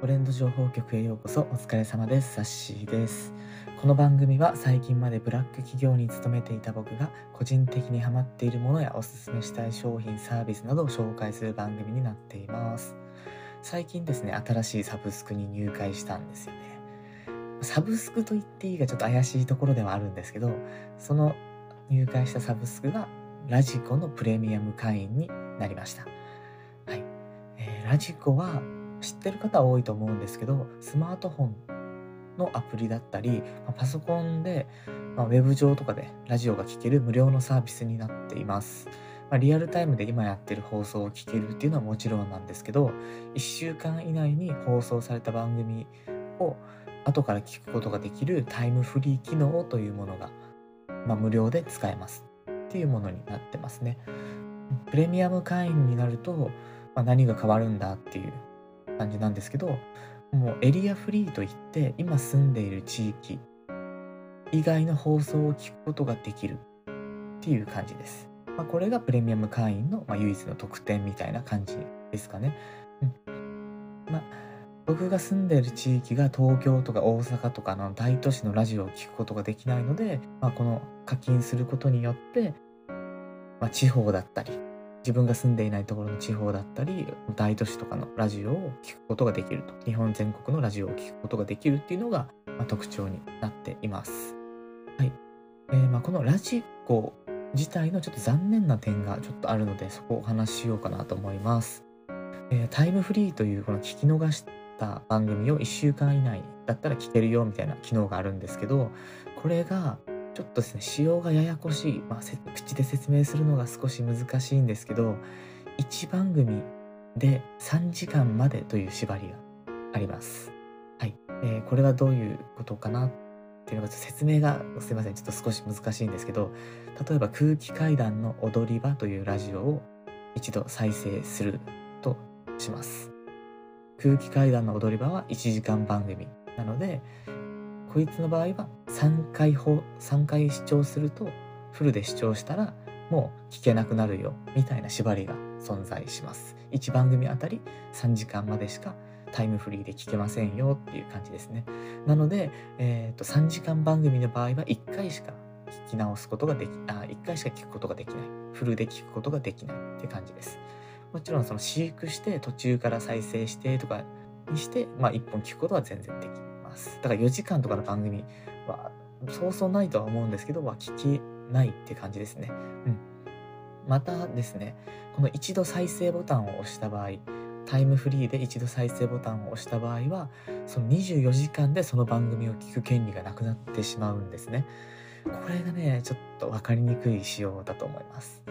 トレンド情報局へようこそ。お疲れ様です。サッシーです。この番組は最近までブラック企業に勤めていた僕が個人的にハマっているものやおすすめしたい商品サービスなどを紹介する番組になっています。最近ですね新しいサブスクに入会したんですよね。サブスクと言っていいかちょっと怪しいところではあるんですけどその入会したサブスクがラジコのプレミアム会員になりました。はい、えー、ラジコは知ってる方多いと思うんですけどスマートフォンのアプリだったり、まパソコンで、まあ、ウェブ上とかでラジオが聴ける無料のサービスになっています。まあ、リアルタイムで今やってる放送を聞けるっていうのはもちろんなんですけど1週間以内に放送された番組を後から聞くことができるタイムフリー機能というものが、まあ、無料で使えますっていうものになってますね。プレミアム会員になると、まあ、何が変わるんだっていう感じなんですけどもうエリアフリーといって今住んでいる地域以外の放送を聞くことができるっていう感じです。まあ、これがプレミアム会員の、まあ、唯一の特典みたいな感じですかね。うん、まあ僕が住んでいる地域が東京とか大阪とかの大都市のラジオを聴くことができないので、まあ、この課金することによって、まあ、地方だったり自分が住んでいないところの地方だったり大都市とかのラジオを聴くことができると日本全国のラジオを聴くことができるっていうのが、まあ、特徴になっています。はいえー、まあ、このラジコ自体のちょっと残念な点がちょっとあるのでそこをお話ししようかなと思います。えー、タイムフリーというこの聞き逃した番組を1週間以内だったら聞けるよみたいな機能があるんですけどこれがちょっとですね仕様がややこしい、まあ、口で説明するのが少し難しいんですけど1番組で3時間までという縛りがあります。はい、えー、これはどういうことかなっていうのが説明がすいませんちょっと少し難しいんですけど例えば空気階段の踊り場というラジオを一度再生するとします。空気階段の踊り場は1時間番組なのでこいつの場合は3回ほ3回視聴するとフルで視聴したらもう聞けなくなるよみたいな縛りが存在します。1番組あたり3時間までしかタイムフリーで聞けませんよっていう感じですね。なので、えーと、3時間番組の場合は1回しか聞き直すことができあ1回しか聞くことができない。フルで聞くことができない。って感じです。もちろんその飼育して途中から再生してとかにして、まあ、1本聞くことは全然できます。だから4時間とかの番組はそうそうないとは思うんですけど、まあ、聞けないって感じですね。うん。またですね、この一度再生ボタンを押した場合、タイムフリーで一度再生ボタンを押した場合は、その24時間でその番組を聞く権利がなくなってしまうんですね。これがね、ちょっと分かりにくい仕様だと思います。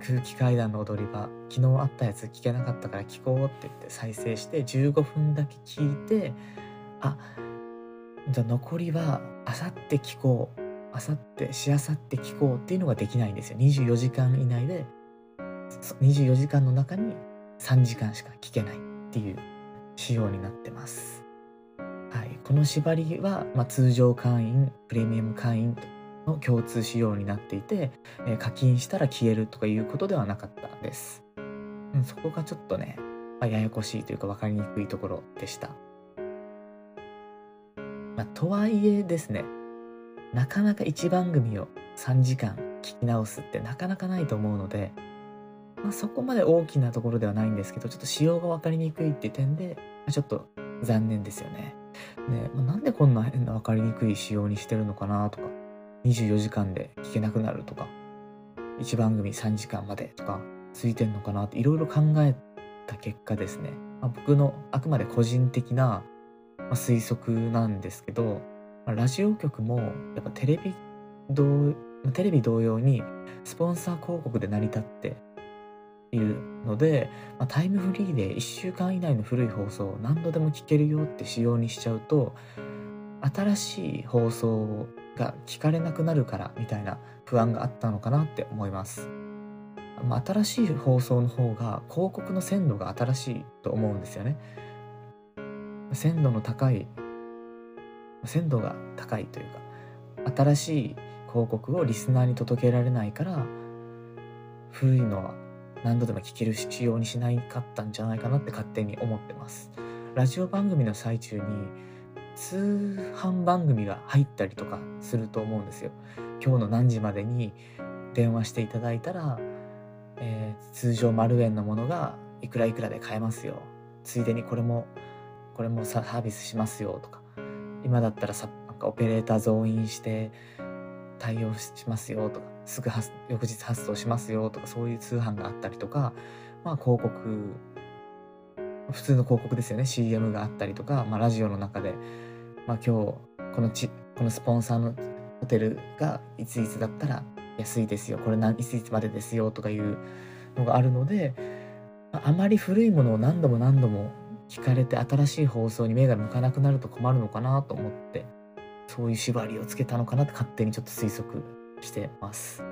空気階段の踊り場、昨日あったやつ聞けなかったから聞こうって言って再生して15分だけ聞いて、あ、じゃあ残りはあさって聞こうあさってしあさって聞こうっていうのができないんですよ24時間以内で24時間の中に3時間しか聞けないっていう仕様になってます。はい、この縛りは、まあ、通常会員プレミアム会員の共通仕様になっていて、え、課金したら消えるとかいうことではなかったんです。うん、そこがちょっとね、まあ、ややこしいというか分かりにくいところでした。とはいえですね、なかなか1番組を3時間聞き直すってなかなかないと思うので、まあ、そこまで大きなところではないんですけど、ちょっと仕様が分かりにくいっていう点で、ま、ちょっと残念ですよね。ねまあ、なんでこんな変な分かりにくい仕様にしてるのかなとか、24時間で聞けなくなるとか、1番組3時間までとか、ついてんのかなっていろいろ考えた結果ですね、まあ、僕のあくまで個人的なまあ、推測なんですけど、まあ、ラジオ局もやっぱテレビ同テレビ同様にスポンサー広告で成り立っているので、まあ、タイムフリーで1週間以内の古い放送を何度でも聞けるよって仕様にしちゃうと新しい放送が聞かれなくなるからみたいな不安があったのかなって思います。まあ、新しい放送の方が広告の鮮度が新しいと思うんですよね。鮮度の高い鮮度が高いというか新しい広告をリスナーに届けられないから古いのは何度でも聞ける仕様にしないかったんじゃないかなって勝手に思ってますラジオ番組の最中に通販番組が入ったりとかすると思うんですよ。今日の何時までに電話していただいたら、えー、通常丸円のものがいくらいくらで買えますよ。ついでにこれもこれもサービスしますよとか。今だったらさなんかオペレーター増員して対応しますよとか。すぐ翌日発送しますよとかそういう通販があったりとか。まあ広告普通の広告ですよね。CM があったりとか、まあ、ラジオの中で、まあ、今日このちこのスポンサーのホテルがいついつだったら安いですよ。これ何いついつまでですよとかいうのがあるので。あまり古いものを何度も何度も聞かれて新しい放送に目が向かなくなると困るのかなと思ってそういう縛りをつけたのかなって勝手にちょっと推測してます。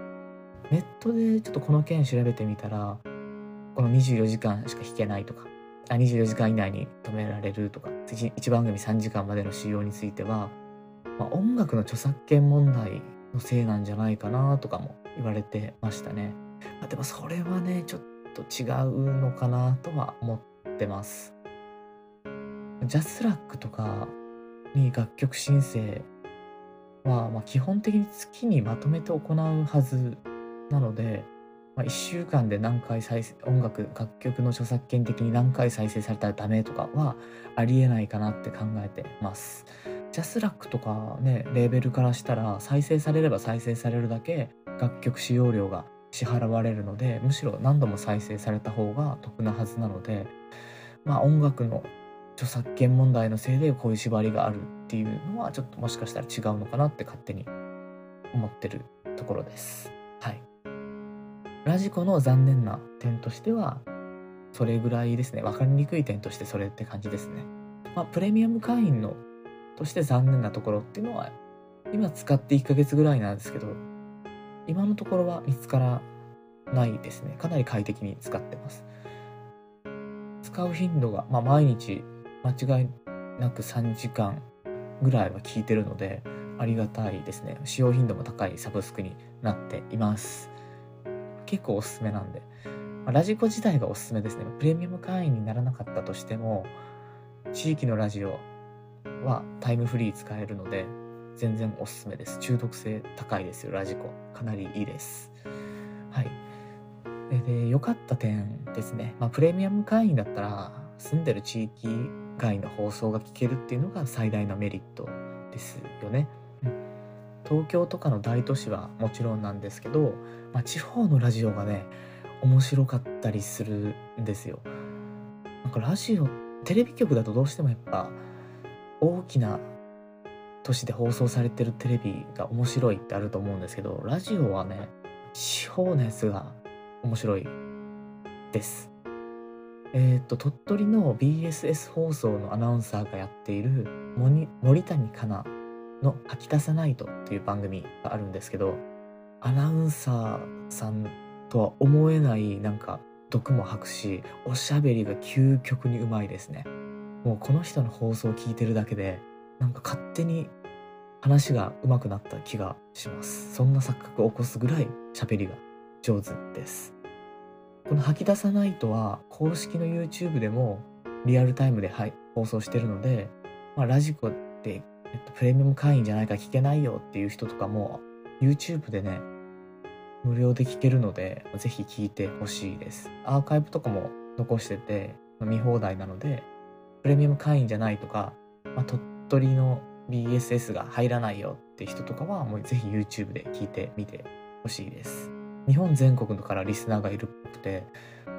ネットでちょっとこの件調べてみたらこの24時間しか弾けないとかあ24時間以内に止められるとか 1, 1番組3時間までの使用については、まあ、音楽の著作権問題のせいなんじゃないかなとかも言われてましたね、まあ、でもそれはねちょっと違うのかなとは思ってます。ジャスラックとかに楽曲申請は、まあ、基本的に月にまとめて行うはずなので、まあ、1週間で何回再生音楽楽曲の著作権的に何回再生されたらダメとかはありえないかなって考えてます。ジャスラックとかねレーベルからしたら再生されれば再生されるだけ楽曲使用料が支払われるのでむしろ何度も再生された方が得なはずなのでまあ音楽の著作権問題のせいでこういう縛りがあるっていうのはちょっともしかしたら違うのかなって勝手に思ってるところです。はい。ラジコの残念な点としてはそれぐらいですね。分かりにくい点としてそれって感じですね。まあ、プレミアム会員のとして残念なところっていうのは今使って1ヶ月ぐらいなんですけど今のところは見つからないですね。かなり快適に使ってます。使う頻度が、まあ、毎日間違いなく3時間ぐらいは聞いてるのでありがたいですね。使用頻度も高いサブスクになっています。結構おすすめなんで、まあ、ラジコ自体がおすすめですね。プレミアム会員にならなかったとしても地域のラジオはタイムフリー使えるので全然おすすめです。中毒性高いですよ。ラジコ。かなりいいです。はい。で良かった点ですね、まあ、プレミアム会員だったら住んでる地域外の放送が聞けるっていうのが最大のメリットですよね。東京とかの大都市はもちろんなんですけど、まあ、地方のラジオがね面白かったりするんですよ。なんかラジオテレビ局だとどうしてもやっぱ大きな都市で放送されてるテレビが面白いってあると思うんですけどラジオはね地方のやつが面白いです。えっ、と鳥取の BSS 放送のアナウンサーがやっている森谷香奈の「吐き出さないと」っていう番組があるんですけどアナウンサーさんとは思えないなんか毒も吐くしおしゃべりが究極にうまいですね。もうこの人の放送を聞いてるだけでなんか勝手に話が上手くなった気がします。そんな錯覚を起こすぐらい喋りが上手です。この吐き出さないとは公式の YouTube でもリアルタイムで、放送してるので、まあ、ラジコって、えっと、プレミアム会員じゃないから聞けないよっていう人とかも YouTube でね無料で聞けるのでぜひ聞いてほしいです。アーカイブとかも残してて見放題なのでプレミアム会員じゃないとか、まあ、鳥取の BSS が入らないよって人とかはもうぜひ YouTube で聞いてみてほしいです。日本全国からリスナーがいるっぽくて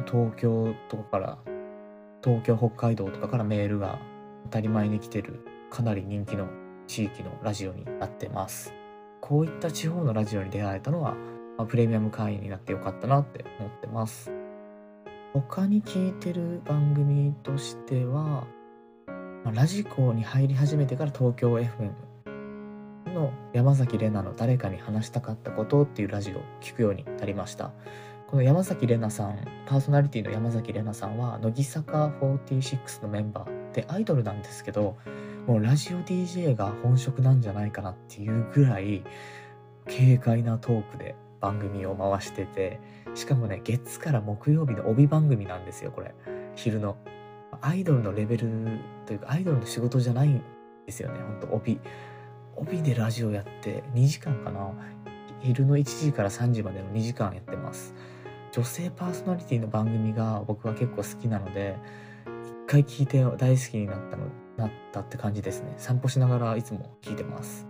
東京とかから東京北海道とかからメールが当たり前に来てるかなり人気の地域のラジオになってます。こういった地方のラジオに出会えたのは、まあ、プレミアム会員になってよかったなって思ってます。他に聞いてる番組としては、まあ、ラジコに入り始めてから東京 FM の山崎怜奈の誰かに話したかったことっていうラジオを聞くようになりました。この山崎怜奈さんパーソナリティの山崎怜奈さんは乃木坂46のメンバーでアイドルなんですけどもうラジオ DJ が本職なんじゃないかなっていうぐらい軽快なトークで番組を回しててしかもね月から木曜日の帯番組なんですよこれ。昼の。アイドルのレベルというかアイドルの仕事じゃないんですよねほんと帯。帯でラジオやって2時間かな。昼の1時から3時までの2時間やってます。女性パーソナリティの番組が僕は結構好きなので一回聞いて大好きになったのなったって感じですね。散歩しながらいつも聞いてます。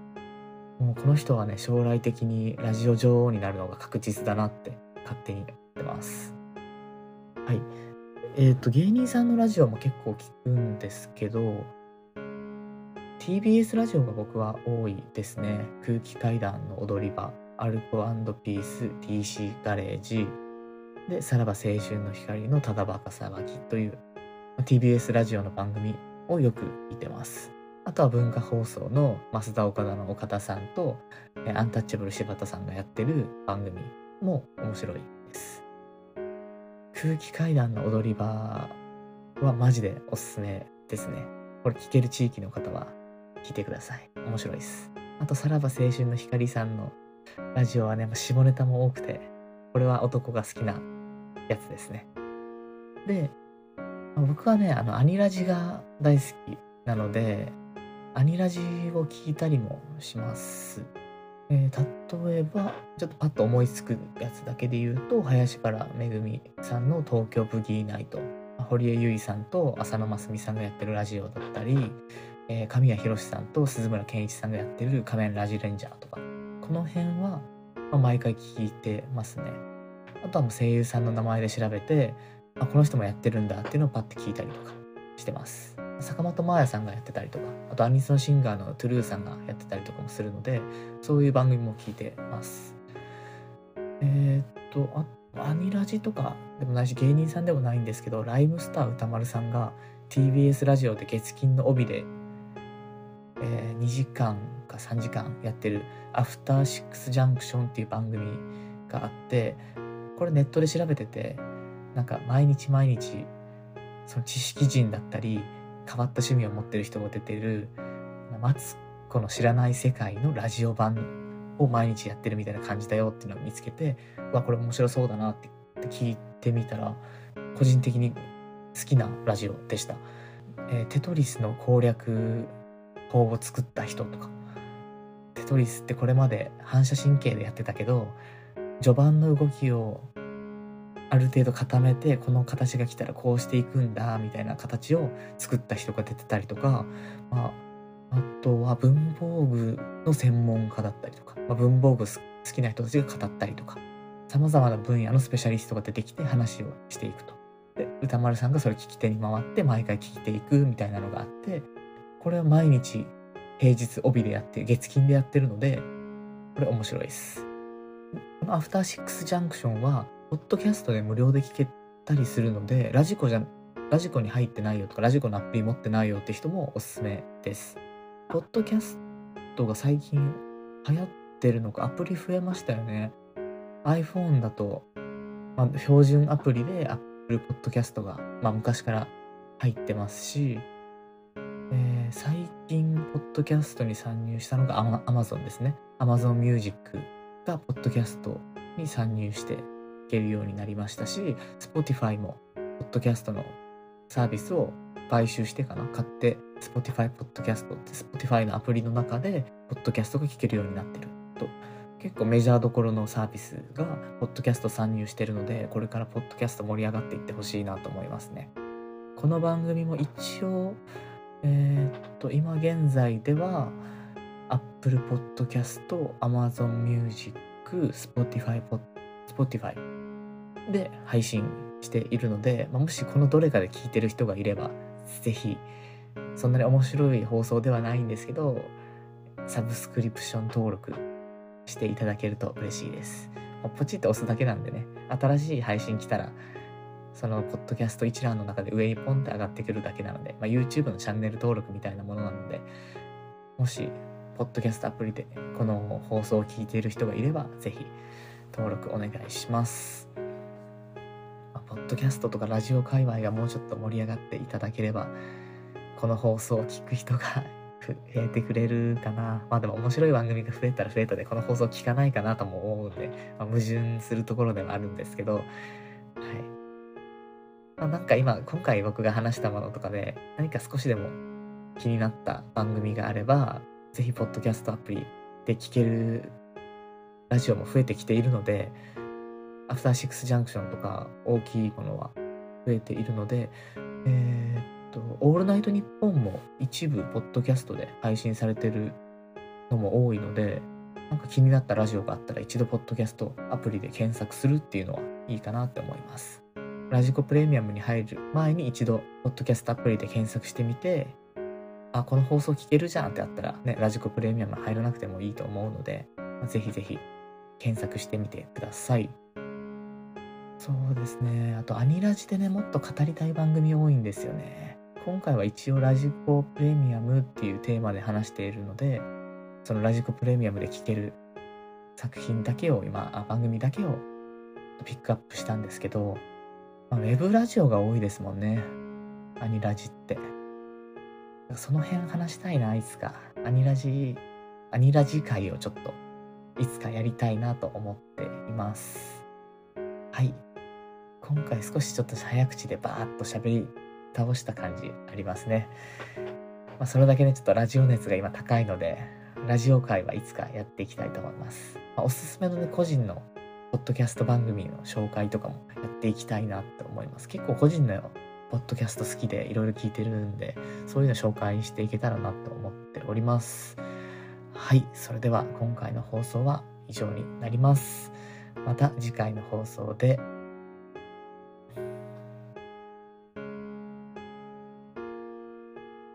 もうこの人はね将来的にラジオ女王になるのが確実だなって勝手に思ってます。はい。えっ、ー、と芸人さんのラジオも結構聞くんですけど TBS ラジオが僕は多いですね。空気階段の踊り場アルコピース TC ガレージでさらば青春の光のただバカ騒ぎという TBS ラジオの番組をよく聞いてます。あとは文化放送の増田岡田の岡田さんとアンタッチャブル柴田さんがやってる番組も面白いです。空気階段の踊り場はマジでおすすめですね。これ聞ける地域の方は聞いてください。面白いです。あとさらば青春の光さんのラジオはね下ネタも多くてこれは男が好きなやつですね。で僕はねあのアニラジが大好きなのでアニラジを聞いたりもします。えー、例えば、ちょっとパッと思いつくやつだけで言うと、林原めぐみさんの東京ブギーナイト、堀江由衣さんと浅野真澄さんがやってるラジオだったり、えー、神谷博さんと鈴村健一さんがやってる仮面ラジレンジャーとか、この辺は、まあ、毎回聞いてますね。あとはもう声優さんの名前で調べて、あ、この人もやってるんだっていうのをパッて聞いたりとかしてます。坂本真綾さんがやってたりとかあとアニソンシンガーのトゥルーさんがやってたりとかもするのでそういう番組も聞いてますえー、っとあアニラジとかでもないし芸人さんでもないんですけどライムスター歌丸さんが TBS ラジオで月金の帯で、えー、2時間か3時間やってる「アフターシックスジャンクション」っていう番組があってこれネットで調べててなんか毎日毎日その知識人だったり変わった趣味を持ってる人が出てるマツコの知らない世界のラジオ版を毎日やってるみたいな感じだよっていうのを見つけてわこれ面白そうだなって聞いてみたら個人的に好きなラジオでした、えー、テトリスの攻略法を作った人とかテトリスってこれまで反射神経でやってたけど序盤の動きをある程度固めてこの形が来たらこうしていくんだみたいな形を作った人が出てたりとか、まあ、あとは文房具の専門家だったりとか、まあ、文房具好きな人たちが語ったりとかさまざまな分野のスペシャリストが出てきて話をしていくと。で歌丸さんがそれ聞き手に回って毎回聞いていくみたいなのがあってこれは毎日平日帯でやって月金でやってるのでこれ面白いです。このアフターシックスジャンクションはポッドキャストで無料で聞けたりするので、ラジコじゃ、ラジコに入ってないよとか、ラジコのアプリ持ってないよって人もおすすめです。ポッドキャストが最近流行ってるのか、アプリ増えましたよね。iPhone だと、まあ、標準アプリで Apple Podcast が、まあ、昔から入ってますし、えー、最近、ポッドキャストに参入したのが Amazon ですね。Amazon Music がポッドキャストに参入していけるようになりましたし Spotify もポッドキャストのサービスを買収してかな。買って Spotify ポッドキャストって Spotify のアプリの中でポッドキャストが聞けるようになってると。結構メジャーどころのサービスがポッドキャスト参入してるのでこれからポッドキャスト盛り上がっていってほしいなと思いますね。この番組も一応えー、っと今現在では Apple Podcast、Amazon Music、Spotify Spotify で配信しているので、まあ、もしこのどれかで聞いてる人がいれば是非そんなに面白い放送ではないんですけどサブスクリプション登録していただけると嬉しいです。ポチッと押すだけなんでね、新しい配信来たら、そのポッドキャスト一覧の中で上にポンって上がってくるだけなので、まあ、YouTube のチャンネル登録みたいなものなので、もし、ポッドキャストアプリでこの放送を聞いている人がいれば、ぜひ登録お願いします。まあ、ポッドキャストとかラジオ界隈がもうちょっと盛り上がっていただければ、この放送を聞く人が 増えてくれるかな。まあでも面白い番組が増えたら増えたで、この放送聞かないかなとも思うんで、まあ、矛盾するところではあるんですけど、はい。まあ、なんか今、今回僕が話したものとかで、何か少しでも気になった番組があれば、ぜひ、ポッドキャストアプリで聞けるラジオも増えてきているので、アフターシックスジャンクションとか大きいものは増えているので、えー、っと、オールナイトニッポンも一部、ポッドキャストで配信されてるのも多いので、なんか気になったラジオがあったら一度ポッドキャストアプリで検索するっていうのはいいかなって思います。ラジコプレミアムに入る前に一度、ポッドキャストアプリで検索してみて、あ、この放送聞けるじゃんってあったらね、ラジコプレミアム入らなくてもいいと思うので、ぜひぜひ検索してみてください。そうですね。あと、アニラジでね、もっと語りたい番組多いんですよね。今回は一応ラジコプレミアムっていうテーマで話しているので、そのラジコプレミアムで聴ける作品だけを今、番組だけをピックアップしたんですけど、まあ、ウェブラジオが多いですもんね。アニラジって。その辺話したいな、いつか。アニラジ、アニラジ会をちょっと、いつかやりたいなと思っています。はい。今回少しちょっと早口でバーッと喋り倒した感じありますね。まあ、それだけね、ちょっとラジオ熱が今高いので、ラジオ会はいつかやっていきたいと思います。まあ、おすすめのね、個人のポッドキャスト番組の紹介とかもやっていきたいなと思います。結構個人のポッドキャスト好きでいろいろ聞いてるんで、そういうの紹介していけたらなと思っております。はい、それでは今回の放送は以上になります。また次回の放送で